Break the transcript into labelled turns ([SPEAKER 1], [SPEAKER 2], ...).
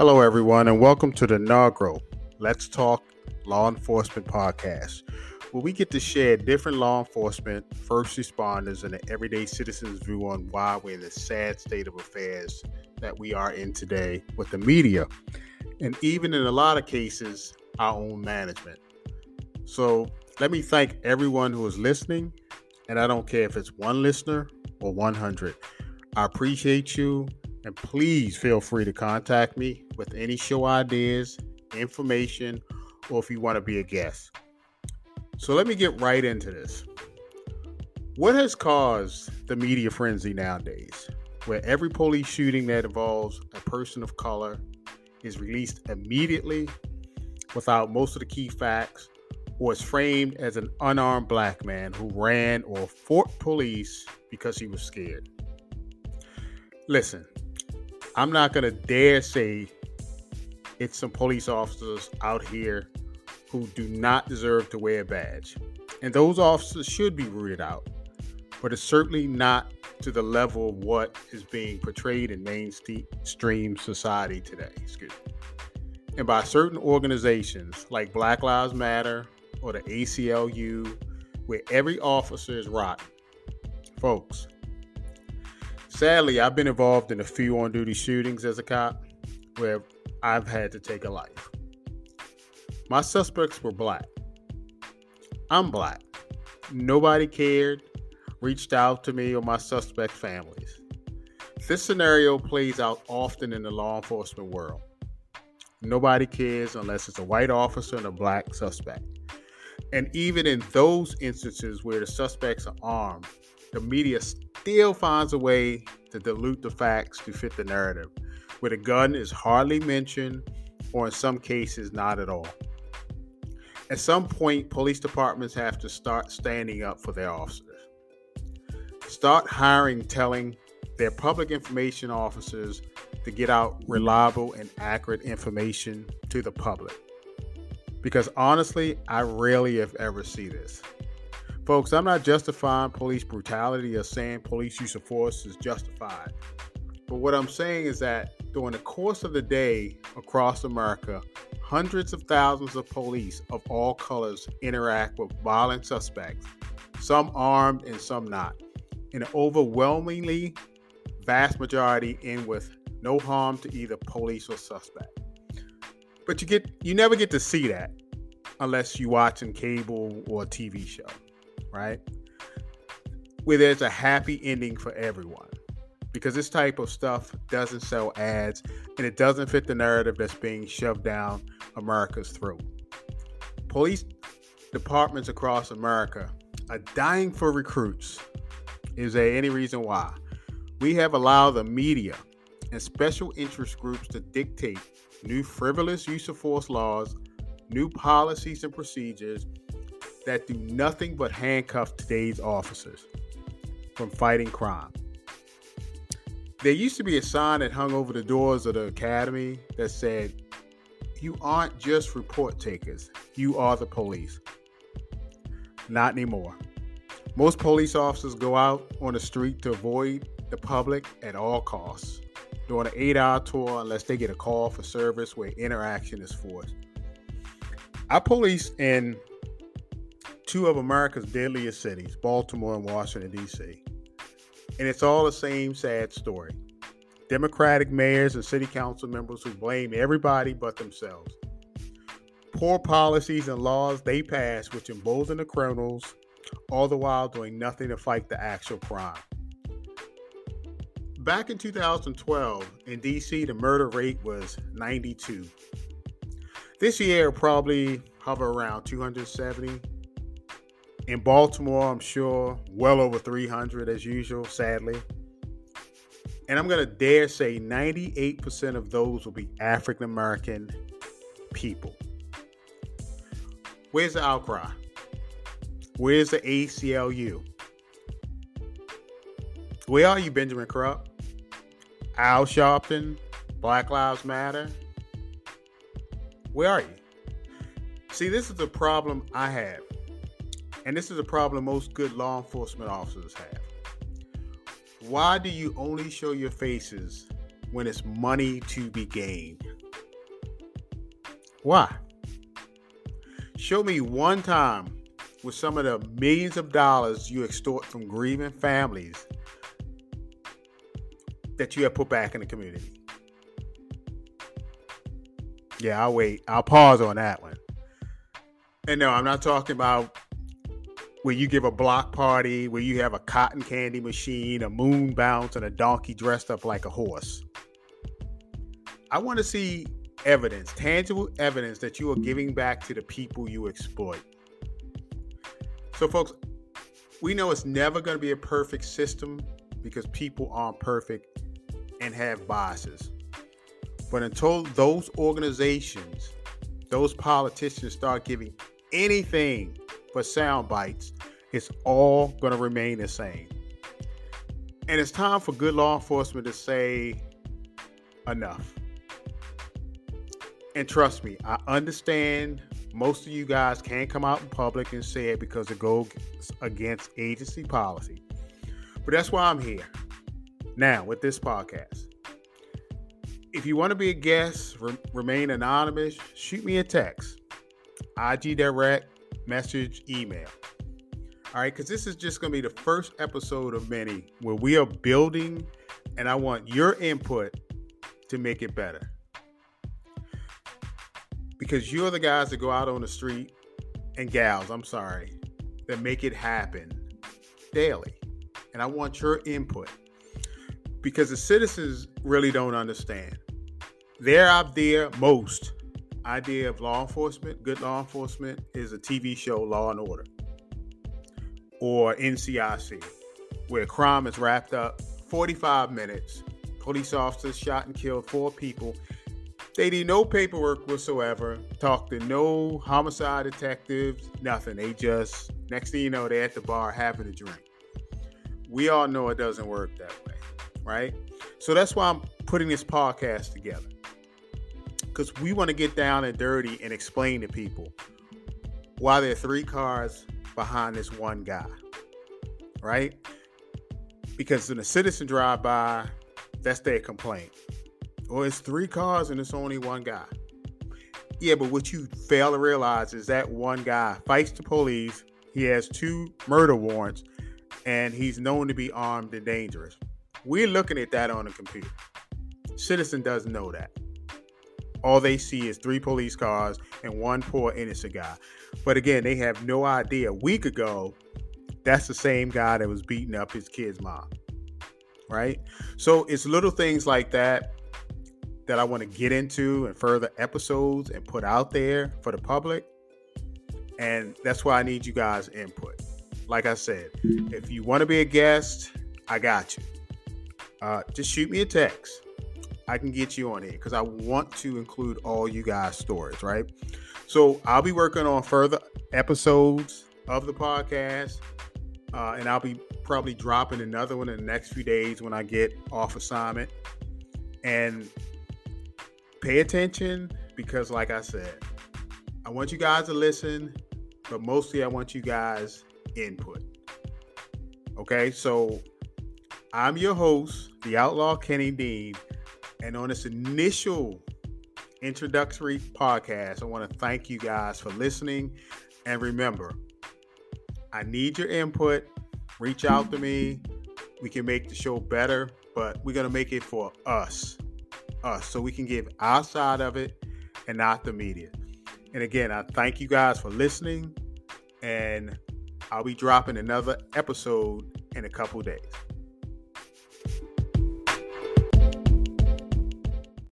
[SPEAKER 1] Hello, everyone, and welcome to the inaugural Let's Talk Law Enforcement podcast, where we get to share different law enforcement, first responders, and the everyday citizens' view on why we're in the sad state of affairs that we are in today with the media, and even in a lot of cases, our own management. So, let me thank everyone who is listening, and I don't care if it's one listener or 100. I appreciate you and please feel free to contact me with any show ideas, information, or if you want to be a guest. So let me get right into this. What has caused the media frenzy nowadays, where every police shooting that involves a person of color is released immediately without most of the key facts, or is framed as an unarmed black man who ran or fought police because he was scared? Listen, I'm not to dare say it's some police officers out here who do not deserve to wear a badge. And those officers should be rooted out. But it's certainly not to the level of what is being portrayed in mainstream society today. Excuse me. And by certain organizations like Black Lives Matter or the ACLU, where every officer is rotten. Folks, Sadly, I've been involved in a few on duty shootings as a cop where I've had to take a life. My suspects were black. I'm black. Nobody cared, reached out to me or my suspect families. This scenario plays out often in the law enforcement world. Nobody cares unless it's a white officer and a black suspect. And even in those instances where the suspects are armed, the media still finds a way to dilute the facts to fit the narrative, where the gun is hardly mentioned or in some cases not at all. At some point, police departments have to start standing up for their officers. Start hiring telling their public information officers to get out reliable and accurate information to the public. Because honestly, I rarely if ever see this. Folks, I'm not justifying police brutality or saying police use of force is justified. But what I'm saying is that during the course of the day across America, hundreds of thousands of police of all colors interact with violent suspects, some armed and some not. And an overwhelmingly vast majority in with no harm to either police or suspect. But you get you never get to see that unless you watching cable or a TV show right? Where there's a happy ending for everyone. Because this type of stuff doesn't sell ads and it doesn't fit the narrative that's being shoved down America's throat. Police departments across America are dying for recruits. Is there any reason why? We have allowed the media and special interest groups to dictate new frivolous use of force laws, new policies and procedures, that do nothing but handcuff today's officers from fighting crime. There used to be a sign that hung over the doors of the academy that said, You aren't just report takers, you are the police. Not anymore. Most police officers go out on the street to avoid the public at all costs during an eight hour tour unless they get a call for service where interaction is forced. Our police in two of America's deadliest cities, Baltimore and Washington, D.C. And it's all the same sad story. Democratic mayors and city council members who blame everybody but themselves. Poor policies and laws they pass which embolden the criminals, all the while doing nothing to fight the actual crime. Back in 2012, in DC, the murder rate was 92. This year, probably hover around 270 in Baltimore, I'm sure well over 300 as usual, sadly. And I'm going to dare say 98% of those will be African American people. Where's the outcry? Where's the ACLU? Where are you, Benjamin Crump? Al Sharpton? Black Lives Matter? Where are you? See, this is the problem I have. And this is a problem most good law enforcement officers have. Why do you only show your faces when it's money to be gained? Why? Show me one time with some of the millions of dollars you extort from grieving families that you have put back in the community. Yeah, I'll wait. I'll pause on that one. And no, I'm not talking about where you give a block party, where you have a cotton candy machine, a moon bounce, and a donkey dressed up like a horse. I want to see evidence, tangible evidence that you are giving back to the people you exploit. So, folks, we know it's never going to be a perfect system because people aren't perfect and have biases. But until those organizations, those politicians start giving anything but sound bites, it's all going to remain the same. And it's time for good law enforcement to say enough. And trust me, I understand most of you guys can't come out in public and say it because it goes against agency policy. But that's why I'm here now with this podcast. If you want to be a guest, re- remain anonymous, shoot me a text, IG direct, message, email. All right, because this is just going to be the first episode of many where we are building, and I want your input to make it better because you're the guys that go out on the street and gals, I'm sorry, that make it happen daily. And I want your input because the citizens really don't understand. They're out there most idea of law enforcement, good law enforcement, is a TV show, Law and Order, or NCIS, where crime is wrapped up 45 minutes. Police officers shot and killed four people, they did no paperwork whatsoever, talked to no homicide detectives, nothing. They just, next thing you know, they're at the bar having a drink. We all know it doesn't work that way, right? So that's why I'm putting this podcast together. Because we want to get down and dirty and explain to people why there are three cars behind this one guy, right? Because when a citizen drive by, that's their complaint or it's three cars and it's only one guy. Yeah, but what you fail to realize is that one guy fights the police. He has two murder warrants, and he's known to be armed and dangerous. We're looking at that on the computer. Citizen doesn't know that. All they see is three police cars and one poor innocent guy. But again, they have no idea. A week ago, that's the same guy that was beating up his kid's mom. Right? So it's little things like that that I want to get into in further episodes and put out there for the public. And that's why I need you guys' input. Like I said, if you want to be a guest, I got you. Uh, just shoot me a text. I can get you on here because I want to include all you guys' stories, right? So I'll be working on further episodes of the podcast, uh, and I'll be probably dropping another one in the next few days when I get off assignment. And pay attention because, like I said, I want you guys to listen, but mostly I want you guys input. Okay, so I'm your host, the Outlaw Kenny Dean, and on this initial introductory podcast, I want to thank you guys for listening. And remember, I need your input. Reach out to me. We can make the show better, but we're going to make it for us us so we can give our side of it and not the media. And again, I thank you guys for listening, and I'll be dropping another episode in a couple days.